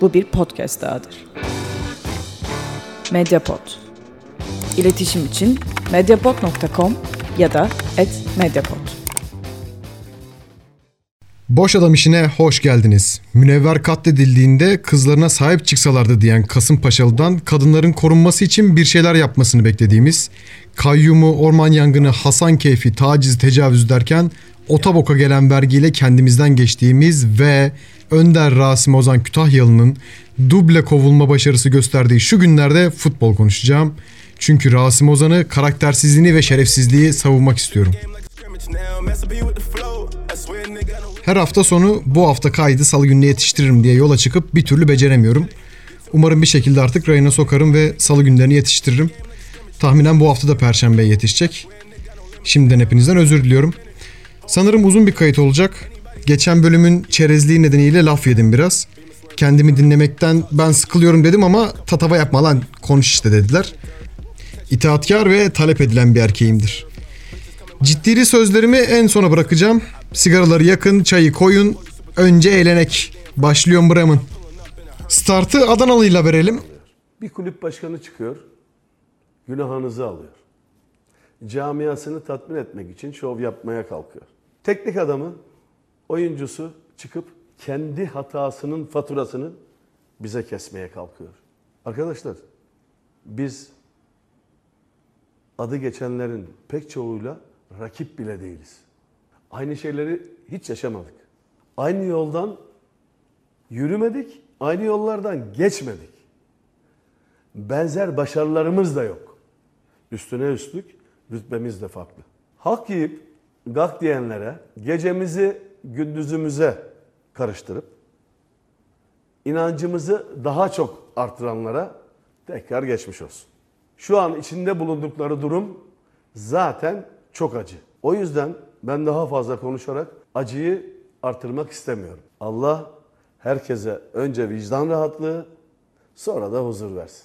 bu bir podcast dahadır. Mediapod. İletişim için mediapod.com ya da @mediapod. Boş adam işine hoş geldiniz. Münevver katledildiğinde kızlarına sahip çıksalardı diyen Kasımpaşalı'dan kadınların korunması için bir şeyler yapmasını beklediğimiz, kayyumu, orman yangını, Hasan keyfi, taciz, tecavüz derken otoboka gelen vergiyle kendimizden geçtiğimiz ve Önder Rasim Ozan Kütahyalı'nın duble kovulma başarısı gösterdiği şu günlerde futbol konuşacağım. Çünkü Rasim Ozan'ı karaktersizliğini ve şerefsizliği savunmak istiyorum. Her hafta sonu bu hafta kaydı salı gününe yetiştiririm diye yola çıkıp bir türlü beceremiyorum. Umarım bir şekilde artık rayına sokarım ve salı günlerini yetiştiririm. Tahminen bu hafta da perşembeye yetişecek. Şimdiden hepinizden özür diliyorum. Sanırım uzun bir kayıt olacak. Geçen bölümün çerezliği nedeniyle laf yedim biraz. Kendimi dinlemekten ben sıkılıyorum dedim ama tatava yapma lan konuş işte dediler. İtaatkar ve talep edilen bir erkeğimdir. Ciddili sözlerimi en sona bırakacağım. Sigaraları yakın, çayı koyun. Önce eğlenek. Başlıyorum Bremen. Startı Adanalı'yla verelim. Bir kulüp başkanı çıkıyor, günahınızı alıyor. Camiasını tatmin etmek için şov yapmaya kalkıyor. Teknik adamı, oyuncusu çıkıp kendi hatasının faturasını bize kesmeye kalkıyor. Arkadaşlar, biz adı geçenlerin pek çoğuyla rakip bile değiliz. Aynı şeyleri hiç yaşamadık. Aynı yoldan yürümedik, aynı yollardan geçmedik. Benzer başarılarımız da yok. Üstüne üstlük rütbemiz de farklı. Hak yiyip gak diyenlere gecemizi gündüzümüze karıştırıp inancımızı daha çok artıranlara tekrar geçmiş olsun. Şu an içinde bulundukları durum zaten çok acı. O yüzden ben daha fazla konuşarak acıyı artırmak istemiyorum. Allah herkese önce vicdan rahatlığı sonra da huzur versin.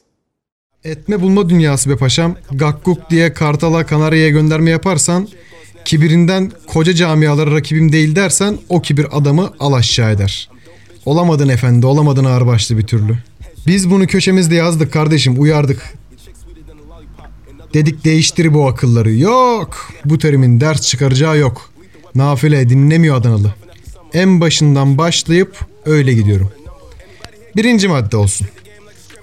Etme bulma dünyası be paşam. Gakkuk diye Kartal'a Kanarya'ya gönderme yaparsan kibirinden koca camialara rakibim değil dersen o kibir adamı al aşağı eder. Olamadın efendi olamadın ağırbaşlı bir türlü. Biz bunu köşemizde yazdık kardeşim uyardık. Dedik değiştir bu akılları. Yok. Bu terimin ders çıkaracağı yok. Nafile dinlemiyor Adanalı. En başından başlayıp öyle gidiyorum. Birinci madde olsun.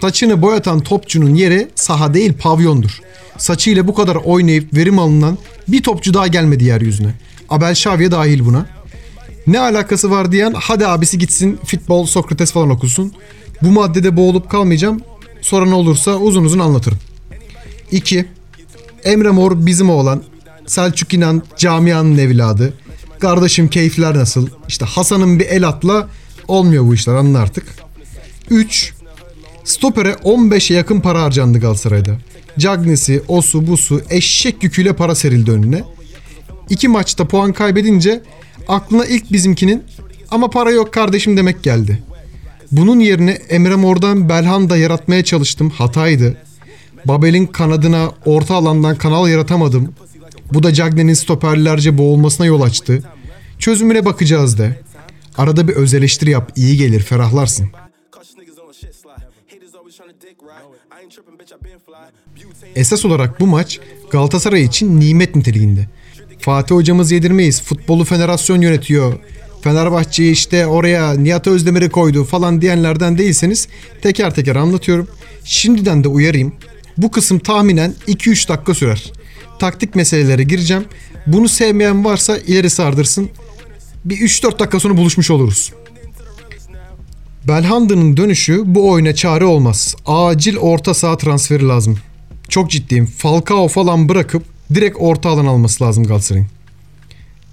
Saçını boyatan topçunun yeri saha değil pavyondur. Saçıyla bu kadar oynayıp verim alınan bir topçu daha gelmedi yeryüzüne. Abel Şavye dahil buna. Ne alakası var diyen hadi abisi gitsin futbol Sokrates falan okusun. Bu maddede boğulup kalmayacağım. Sonra ne olursa uzun uzun anlatırım. 2. Emre Mor bizim oğlan. Selçuk İnan camianın evladı. Kardeşim keyifler nasıl? İşte Hasan'ın bir el atla olmuyor bu işler anla artık. 3. Stopere 15'e yakın para harcandı Galatasaray'da. Cagney'si, osu, busu, eşek yüküyle para serildi önüne. İki maçta puan kaybedince aklına ilk bizimkinin ama para yok kardeşim demek geldi. Bunun yerine Emre Mor'dan Belhanda yaratmaya çalıştım. Hataydı. Babel'in kanadına orta alandan kanal yaratamadım. Bu da Cagney'in stoperlerce boğulmasına yol açtı. Çözümüne bakacağız de. Arada bir öz yap, iyi gelir, ferahlarsın. Esas olarak bu maç Galatasaray için nimet niteliğinde. Fatih hocamız yedirmeyiz. Futbolu federasyon yönetiyor. Fenerbahçe'yi işte oraya Nihat Özdemir'i koydu falan diyenlerden değilseniz teker teker anlatıyorum. Şimdiden de uyarayım. Bu kısım tahminen 2-3 dakika sürer. Taktik meselelere gireceğim. Bunu sevmeyen varsa ileri sardırsın. Bir 3-4 dakika sonra buluşmuş oluruz. Belhanda'nın dönüşü bu oyuna çare olmaz. Acil orta saha transferi lazım. Çok ciddiyim. Falcao falan bırakıp direkt orta alan alması lazım Galatasaray'ın.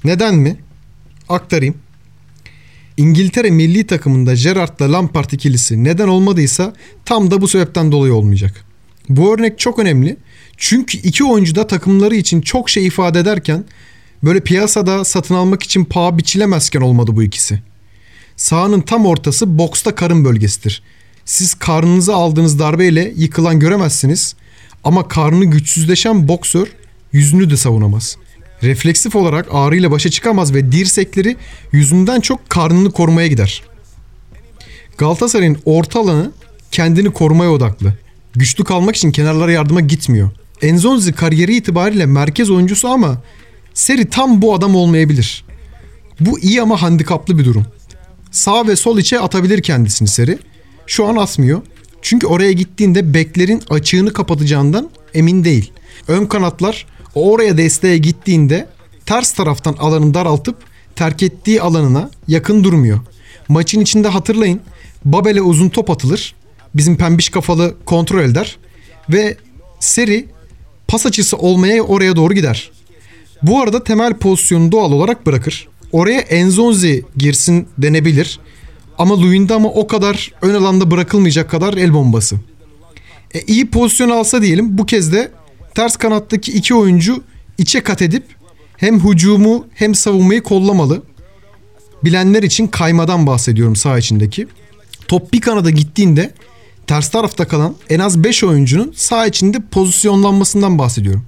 Neden mi? Aktarayım. İngiltere milli takımında Gerrard'la Lampard ikilisi neden olmadıysa tam da bu sebepten dolayı olmayacak. Bu örnek çok önemli. Çünkü iki oyuncu da takımları için çok şey ifade ederken böyle piyasada satın almak için paha biçilemezken olmadı bu ikisi. Sahanın tam ortası boksta karın bölgesidir. Siz karnınıza aldığınız darbeyle yıkılan göremezsiniz ama karnı güçsüzleşen boksör yüzünü de savunamaz. Refleksif olarak ağrıyla başa çıkamaz ve dirsekleri yüzünden çok karnını korumaya gider. Galatasaray'ın orta alanı kendini korumaya odaklı. Güçlü kalmak için kenarlara yardıma gitmiyor. Enzonzi kariyeri itibariyle merkez oyuncusu ama Seri tam bu adam olmayabilir. Bu iyi ama handikaplı bir durum. Sağ ve sol içe atabilir kendisini Seri. Şu an atmıyor. Çünkü oraya gittiğinde beklerin açığını kapatacağından emin değil. Ön kanatlar oraya desteğe gittiğinde ters taraftan alanı daraltıp terk ettiği alanına yakın durmuyor. Maçın içinde hatırlayın Babel'e uzun top atılır. Bizim pembiş kafalı kontrol eder. Ve seri pas açısı olmaya oraya doğru gider. Bu arada temel pozisyonu doğal olarak bırakır. Oraya Enzonzi girsin denebilir. Ama Luyendama o kadar ön alanda bırakılmayacak kadar el bombası. E, iyi pozisyon alsa diyelim bu kez de ters kanattaki iki oyuncu içe kat edip hem hücumu hem savunmayı kollamalı. Bilenler için kaymadan bahsediyorum sağ içindeki. Top bir kanada gittiğinde ters tarafta kalan en az 5 oyuncunun sağ içinde pozisyonlanmasından bahsediyorum.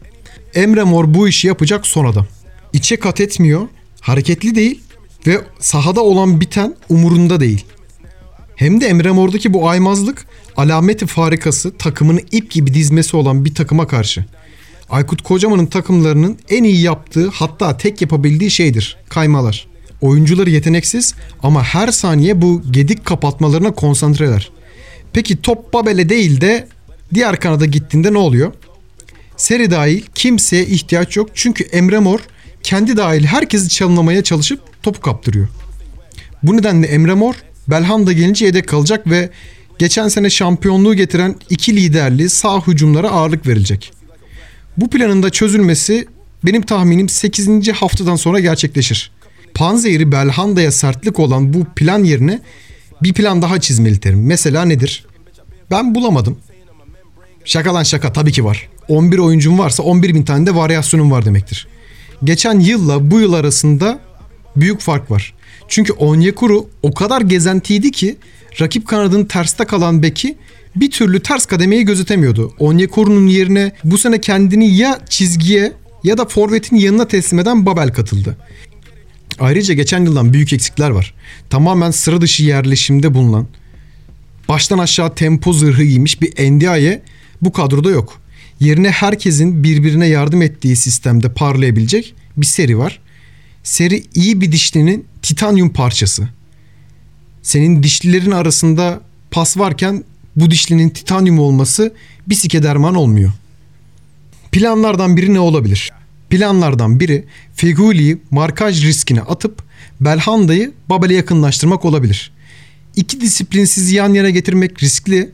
Emre Mor bu işi yapacak son adam. İçe kat etmiyor, hareketli değil ve sahada olan biten umurunda değil. Hem de Emre Mor'daki bu aymazlık alameti farikası takımını ip gibi dizmesi olan bir takıma karşı. Aykut Kocaman'ın takımlarının en iyi yaptığı hatta tek yapabildiği şeydir. Kaymalar. Oyuncuları yeteneksiz ama her saniye bu gedik kapatmalarına konsantreler. Peki top Babel'e değil de diğer kanada gittiğinde ne oluyor? Seri dahil kimseye ihtiyaç yok çünkü Emre Mor kendi dahil herkesi çalınmaya çalışıp topu kaptırıyor. Bu nedenle Emre Mor Belhanda gelince yedek kalacak ve geçen sene şampiyonluğu getiren iki liderli sağ hücumlara ağırlık verilecek. Bu planın da çözülmesi benim tahminim 8. haftadan sonra gerçekleşir. Panzehiri Belhanda'ya sertlik olan bu plan yerine bir plan daha çizmeli terim. Mesela nedir? Ben bulamadım. Şaka lan şaka tabii ki var. 11 oyuncum varsa 11 bin tane de varyasyonum var demektir. Geçen yılla bu yıl arasında büyük fark var. Çünkü Onyekuru o kadar gezentiydi ki rakip kanadının terste kalan beki bir türlü ters kademeyi gözetemiyordu. Onyekuru'nun yerine bu sene kendini ya çizgiye ya da forvetin yanına teslim eden Babel katıldı. Ayrıca geçen yıldan büyük eksikler var. Tamamen sıra dışı yerleşimde bulunan, baştan aşağı tempo zırhı giymiş bir Ndiaye bu kadroda yok. Yerine herkesin birbirine yardım ettiği sistemde parlayabilecek bir seri var. Seri iyi bir dişlinin titanyum parçası. Senin dişlilerin arasında pas varken bu dişlinin titanyum olması bir sike derman olmuyor. Planlardan biri ne olabilir? Planlardan biri Feguli'yi markaj riskine atıp Belhanda'yı Babel'e yakınlaştırmak olabilir. İki disiplinsiz yan yana getirmek riskli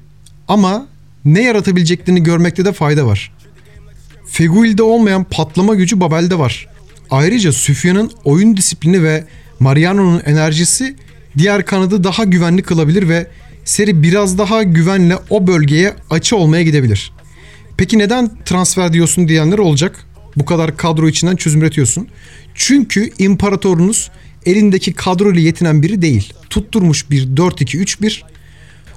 ama ne yaratabileceklerini görmekte de fayda var. Feguli'de olmayan patlama gücü Babel'de var. Ayrıca Süfyan'ın oyun disiplini ve Mariano'nun enerjisi diğer kanadı daha güvenli kılabilir ve seri biraz daha güvenle o bölgeye açı olmaya gidebilir. Peki neden transfer diyorsun diyenler olacak? Bu kadar kadro içinden çözüm üretiyorsun. Çünkü imparatorunuz elindeki kadro ile yetinen biri değil. Tutturmuş bir 4-2-3-1.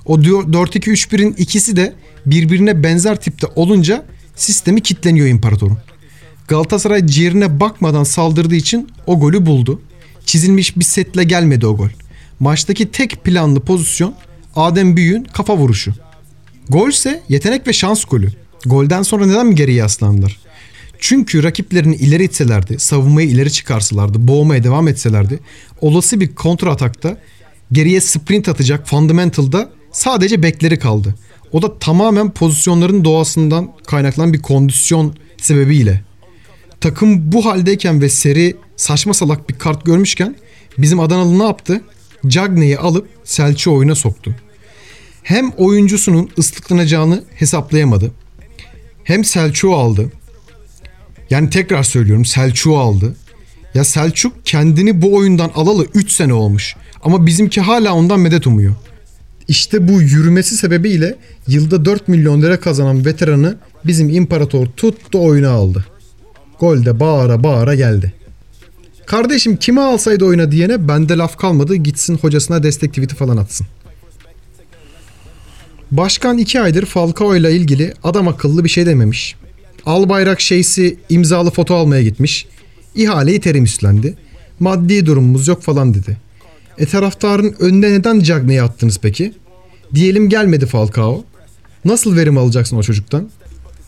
O 4-2-3-1'in ikisi de birbirine benzer tipte olunca sistemi kitleniyor imparatorun. Galatasaray ciğerine bakmadan saldırdığı için o golü buldu. Çizilmiş bir setle gelmedi o gol. Maçtaki tek planlı pozisyon Adem Büyük'ün kafa vuruşu. Gol ise yetenek ve şans golü. Golden sonra neden mi geriye yaslandılar? Çünkü rakiplerini ileri itselerdi, savunmayı ileri çıkarsalardı, boğmaya devam etselerdi, olası bir kontra atakta geriye sprint atacak fundamental'da sadece bekleri kaldı. O da tamamen pozisyonların doğasından kaynaklanan bir kondisyon sebebiyle. Takım bu haldeyken ve seri saçma salak bir kart görmüşken bizim Adanalı ne yaptı? Cagney'i alıp Selçuk'u oyuna soktu. Hem oyuncusunun ıslıklanacağını hesaplayamadı. Hem Selçuk'u aldı. Yani tekrar söylüyorum Selçuk'u aldı. Ya Selçuk kendini bu oyundan alalı 3 sene olmuş. Ama bizimki hala ondan medet umuyor. İşte bu yürümesi sebebiyle yılda 4 milyon lira kazanan veteranı bizim imparator tuttu oyuna aldı. Golde bağıra bağıra geldi. Kardeşim kime alsaydı oyuna diyene bende laf kalmadı gitsin hocasına destek tweet'i falan atsın. Başkan iki aydır Falcao ile ilgili adam akıllı bir şey dememiş. Albayrak şeysi imzalı foto almaya gitmiş. İhaleyi terim üstlendi. Maddi durumumuz yok falan dedi. E taraftarın önüne neden Cagney'i attınız peki? Diyelim gelmedi Falcao. Nasıl verim alacaksın o çocuktan?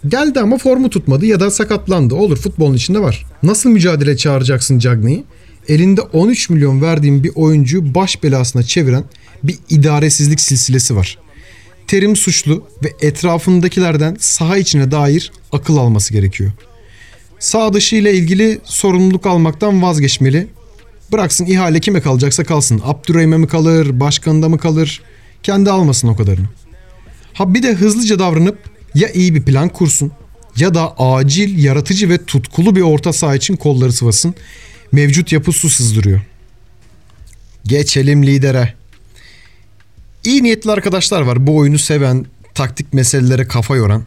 Geldi ama formu tutmadı ya da sakatlandı. Olur futbolun içinde var. Nasıl mücadele çağıracaksın Cagney'i? Elinde 13 milyon verdiğim bir oyuncuyu baş belasına çeviren bir idaresizlik silsilesi var. Terim suçlu ve etrafındakilerden saha içine dair akıl alması gerekiyor. Sağ dışı ile ilgili sorumluluk almaktan vazgeçmeli. Bıraksın ihale kime kalacaksa kalsın. Abdurrahim'e mi kalır, başkanında mı kalır? Kendi almasın o kadarını. Ha bir de hızlıca davranıp ya iyi bir plan kursun ya da acil, yaratıcı ve tutkulu bir orta saha için kolları sıvasın. Mevcut yapı su sızdırıyor. Geçelim lidere. İyi niyetli arkadaşlar var. Bu oyunu seven, taktik meselelere kafa yoran.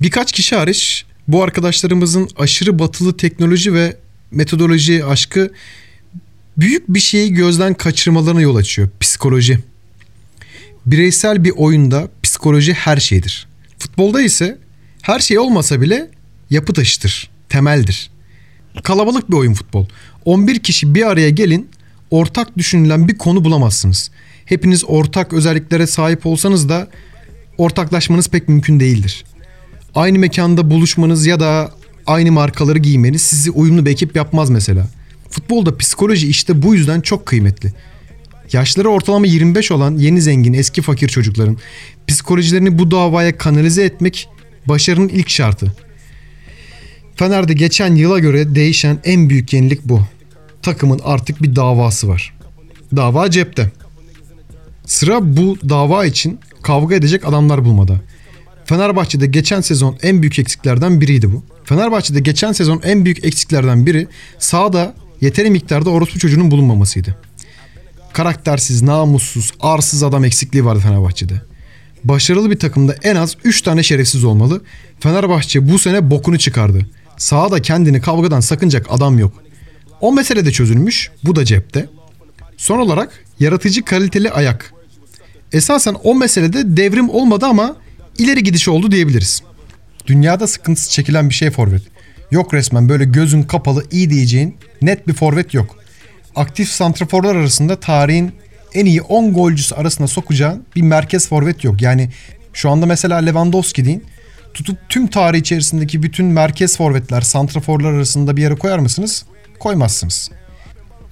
Birkaç kişi hariç bu arkadaşlarımızın aşırı batılı teknoloji ve metodoloji aşkı büyük bir şeyi gözden kaçırmalarına yol açıyor. Psikoloji. Bireysel bir oyunda psikoloji her şeydir. Futbolda ise her şey olmasa bile yapı taşıtır, temeldir. Kalabalık bir oyun futbol. 11 kişi bir araya gelin, ortak düşünülen bir konu bulamazsınız. Hepiniz ortak özelliklere sahip olsanız da ortaklaşmanız pek mümkün değildir. Aynı mekanda buluşmanız ya da aynı markaları giymeniz sizi uyumlu bir ekip yapmaz mesela. Futbolda psikoloji işte bu yüzden çok kıymetli. Yaşları ortalama 25 olan yeni zengin eski fakir çocukların psikolojilerini bu davaya kanalize etmek başarının ilk şartı. Fener'de geçen yıla göre değişen en büyük yenilik bu. Takımın artık bir davası var. Dava cepte. Sıra bu dava için kavga edecek adamlar bulmada. Fenerbahçe'de geçen sezon en büyük eksiklerden biriydi bu. Fenerbahçe'de geçen sezon en büyük eksiklerden biri sahada yeteri miktarda orospu çocuğunun bulunmamasıydı. Karaktersiz, namussuz, arsız adam eksikliği vardı Fenerbahçe'de. Başarılı bir takımda en az 3 tane şerefsiz olmalı. Fenerbahçe bu sene bokunu çıkardı. Sahada kendini kavgadan sakınacak adam yok. O mesele de çözülmüş. Bu da cepte. Son olarak yaratıcı kaliteli ayak. Esasen o meselede devrim olmadı ama ileri gidiş oldu diyebiliriz. Dünyada sıkıntısı çekilen bir şey forvet. Yok resmen böyle gözün kapalı iyi diyeceğin net bir forvet yok. Aktif santraforlar arasında tarihin en iyi 10 golcüsü arasına sokacağın bir merkez forvet yok. Yani şu anda mesela Lewandowski deyin. Tutup tüm tarih içerisindeki bütün merkez forvetler, santraforlar arasında bir yere koyar mısınız? Koymazsınız.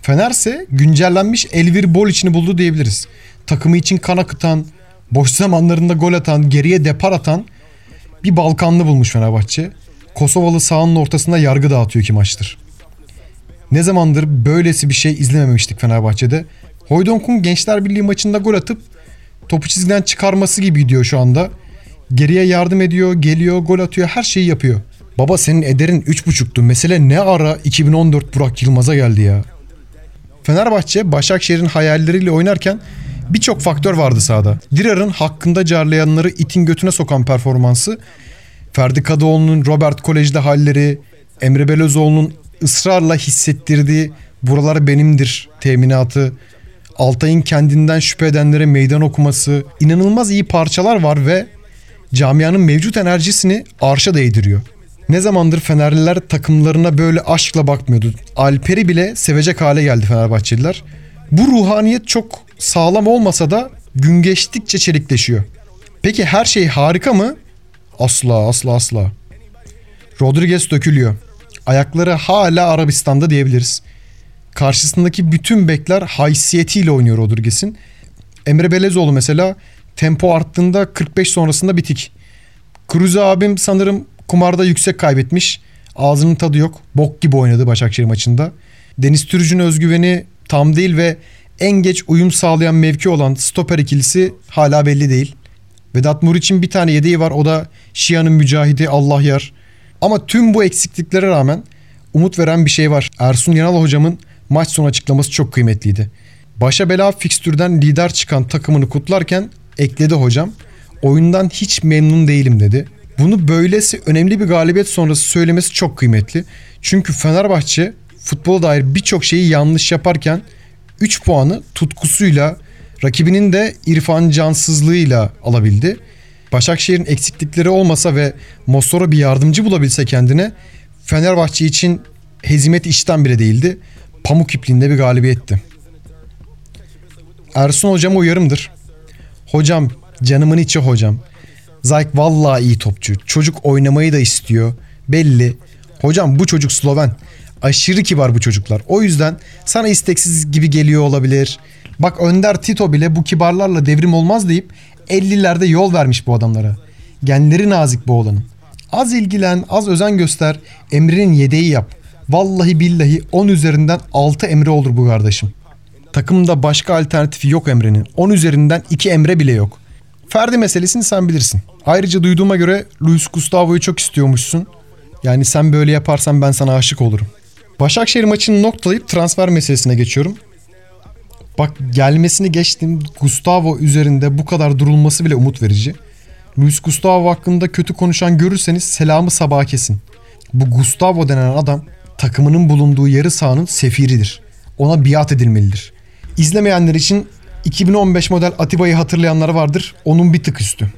Fenerse güncellenmiş Elvir Bol içini buldu diyebiliriz. Takımı için kan akıtan, boş zamanlarında gol atan, geriye depar atan bir Balkanlı bulmuş Fenerbahçe. Kosovalı sahanın ortasında yargı dağıtıyor ki maçtır. Ne zamandır böylesi bir şey izlememiştik Fenerbahçe'de. Hoydonk'un Gençler Birliği maçında gol atıp topu çizgiden çıkarması gibi gidiyor şu anda. Geriye yardım ediyor, geliyor, gol atıyor, her şeyi yapıyor. Baba senin ederin 3.5'tu. Mesele ne ara 2014 Burak Yılmaz'a geldi ya. Fenerbahçe Başakşehir'in hayalleriyle oynarken birçok faktör vardı sahada. Dirar'ın hakkında carlayanları itin götüne sokan performansı, Ferdi Kadıoğlu'nun Robert Kolej'de halleri, Emre Belözoğlu'nun ısrarla hissettirdiği buralar benimdir teminatı, Altay'ın kendinden şüphe edenlere meydan okuması, inanılmaz iyi parçalar var ve camianın mevcut enerjisini arşa değdiriyor. Ne zamandır Fenerliler takımlarına böyle aşkla bakmıyordu. Alper'i bile sevecek hale geldi Fenerbahçeliler. Bu ruhaniyet çok sağlam olmasa da gün geçtikçe çelikleşiyor. Peki her şey harika mı? Asla asla asla. Rodriguez dökülüyor. Ayakları hala Arabistan'da diyebiliriz. Karşısındaki bütün bekler haysiyetiyle oynuyor Rodriguez'in. Emre Belezoğlu mesela tempo arttığında 45 sonrasında bitik. Kruse abim sanırım kumarda yüksek kaybetmiş. Ağzının tadı yok. Bok gibi oynadı Başakşehir maçında. Deniz Türüc'ün özgüveni tam değil ve en geç uyum sağlayan mevki olan stoper ikilisi hala belli değil. Vedat Muriç'in bir tane yedeği var o da Şia'nın mücahidi Allah yar. Ama tüm bu eksikliklere rağmen umut veren bir şey var. Ersun Yanal hocamın maç sonu açıklaması çok kıymetliydi. Başa bela fikstürden lider çıkan takımını kutlarken ekledi hocam. Oyundan hiç memnun değilim dedi. Bunu böylesi önemli bir galibiyet sonrası söylemesi çok kıymetli. Çünkü Fenerbahçe futbola dair birçok şeyi yanlış yaparken 3 puanı tutkusuyla rakibinin de İrfan cansızlığıyla alabildi. Başakşehir'in eksiklikleri olmasa ve Mossoro bir yardımcı bulabilse kendine Fenerbahçe için hezimet işten bile değildi. Pamuk ipliğinde bir galibiyetti. Ersun hocama uyarımdır. Hocam canımın içi hocam. Zayk vallahi iyi topçu. Çocuk oynamayı da istiyor. Belli. Hocam bu çocuk Sloven. Aşırı kibar bu çocuklar. O yüzden sana isteksiz gibi geliyor olabilir. Bak Önder Tito bile bu kibarlarla devrim olmaz deyip 50'lerde yol vermiş bu adamlara. Genleri nazik bu oğlanın. Az ilgilen, az özen göster. Emre'nin yedeği yap. Vallahi billahi 10 üzerinden 6 Emre olur bu kardeşim. Takımda başka alternatifi yok Emre'nin. 10 üzerinden 2 Emre bile yok. Ferdi meselesini sen bilirsin. Ayrıca duyduğuma göre Luis Gustavo'yu çok istiyormuşsun. Yani sen böyle yaparsan ben sana aşık olurum. Başakşehir maçını noktalayıp transfer meselesine geçiyorum. Bak gelmesini geçtim. Gustavo üzerinde bu kadar durulması bile umut verici. Luis Gustavo hakkında kötü konuşan görürseniz selamı sabaha kesin. Bu Gustavo denen adam takımının bulunduğu yarı sahanın sefiridir. Ona biat edilmelidir. İzlemeyenler için 2015 model Atiba'yı hatırlayanlar vardır. Onun bir tık üstü.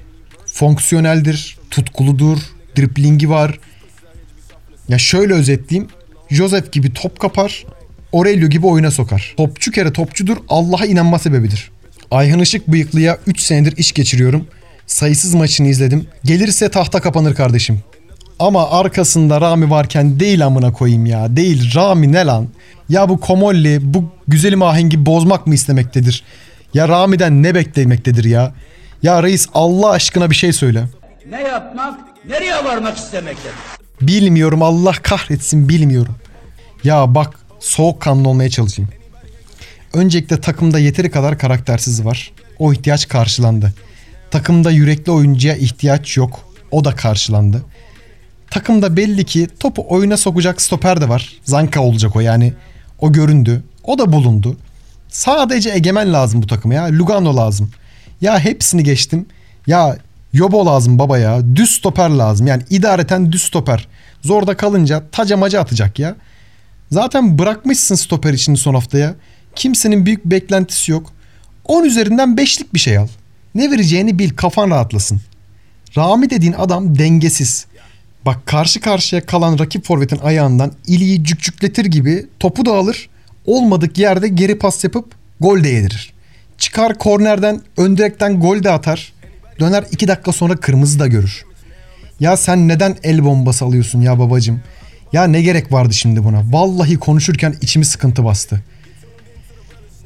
Fonksiyoneldir, tutkuludur, driplingi var. Ya şöyle özetleyeyim. Joseph gibi top kapar, Aurelio gibi oyuna sokar. Topçu kere topçudur, Allah'a inanma sebebidir. Ayhan Işık bıyıklıya 3 senedir iş geçiriyorum. Sayısız maçını izledim. Gelirse tahta kapanır kardeşim. Ama arkasında Rami varken değil amına koyayım ya. Değil Rami ne lan? Ya bu Komolli bu güzelim ahengi bozmak mı istemektedir? Ya Rami'den ne beklemektedir ya? Ya reis Allah aşkına bir şey söyle. Ne yapmak, nereye varmak istemektedir. Bilmiyorum Allah kahretsin bilmiyorum. Ya bak soğukkanlı olmaya çalışayım. Öncelikle takımda yeteri kadar karaktersiz var. O ihtiyaç karşılandı. Takımda yürekli oyuncuya ihtiyaç yok. O da karşılandı. Takımda belli ki topu oyuna sokacak stoper de var. Zanka olacak o yani. O göründü. O da bulundu. Sadece egemen lazım bu takıma ya. Lugano lazım. Ya hepsini geçtim. Ya Yobo lazım baba ya. Düz stoper lazım. Yani idareten düz stoper. Zorda kalınca taca maca atacak ya. Zaten bırakmışsın stoper için son haftaya. Kimsenin büyük beklentisi yok. 10 üzerinden 5'lik bir şey al. Ne vereceğini bil kafan rahatlasın. Rami dediğin adam dengesiz. Bak karşı karşıya kalan rakip forvetin ayağından iliği cükcükletir gibi topu da alır. Olmadık yerde geri pas yapıp gol de yedirir. Çıkar kornerden ön direkten gol de atar. Döner iki dakika sonra kırmızı da görür. Ya sen neden el bombası alıyorsun ya babacım? Ya ne gerek vardı şimdi buna? Vallahi konuşurken içimi sıkıntı bastı.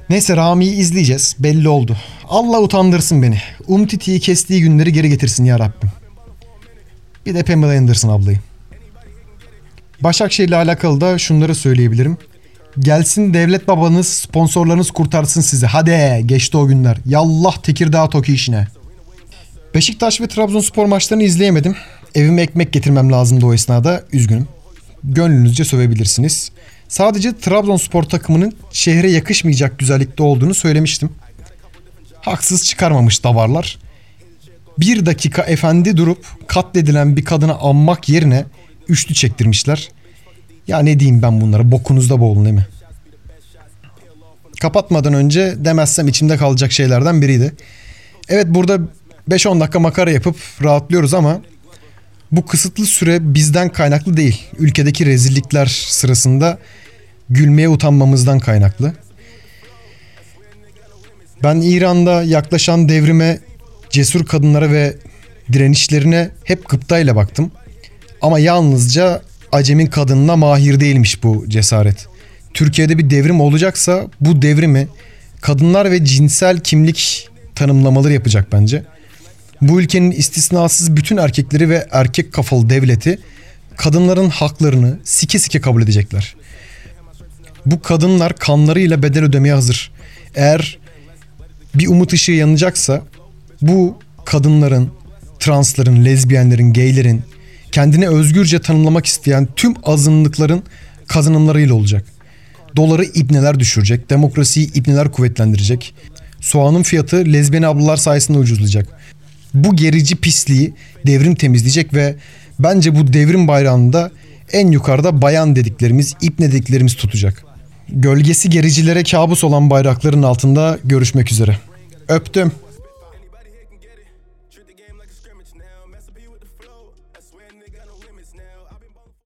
Neyse Rami'yi izleyeceğiz. Belli oldu. Allah utandırsın beni. Umtiti'yi kestiği günleri geri getirsin ya Rabbim. Bir de Pamela Anderson ablayı. Başakşehir ile alakalı da şunları söyleyebilirim. Gelsin devlet babanız, sponsorlarınız kurtarsın sizi. Hadi geçti o günler. Yallah Tekirdağ Toki işine. Beşiktaş ve Trabzonspor maçlarını izleyemedim. Evime ekmek getirmem lazımdı o esnada. Üzgünüm. Gönlünüzce sövebilirsiniz. Sadece Trabzonspor takımının şehre yakışmayacak güzellikte olduğunu söylemiştim. Haksız çıkarmamış davarlar. Bir dakika efendi durup katledilen bir kadına anmak yerine üçlü çektirmişler. Ya ne diyeyim ben bunlara bokunuzda boğulun değil mi? Kapatmadan önce demezsem içimde kalacak şeylerden biriydi. Evet burada 5-10 dakika makara yapıp rahatlıyoruz ama bu kısıtlı süre bizden kaynaklı değil. Ülkedeki rezillikler sırasında gülmeye utanmamızdan kaynaklı. Ben İran'da yaklaşan devrime cesur kadınlara ve direnişlerine hep gıptayla baktım. Ama yalnızca Acem'in kadınına mahir değilmiş bu cesaret. Türkiye'de bir devrim olacaksa bu devrimi kadınlar ve cinsel kimlik tanımlamaları yapacak bence. Bu ülkenin istisnasız bütün erkekleri ve erkek kafalı devleti kadınların haklarını sike sike kabul edecekler. Bu kadınlar kanlarıyla bedel ödemeye hazır. Eğer bir umut ışığı yanacaksa bu kadınların, transların, lezbiyenlerin, gaylerin kendini özgürce tanımlamak isteyen tüm azınlıkların kazanımlarıyla olacak. Doları ibneler düşürecek, demokrasiyi ibneler kuvvetlendirecek. Soğanın fiyatı lezbiyen ablalar sayesinde ucuzlayacak. Bu gerici pisliği devrim temizleyecek ve bence bu devrim bayrağında en yukarıda bayan dediklerimiz, ipne dediklerimiz tutacak. Gölgesi gericilere kabus olan bayrakların altında görüşmek üzere. Öptüm.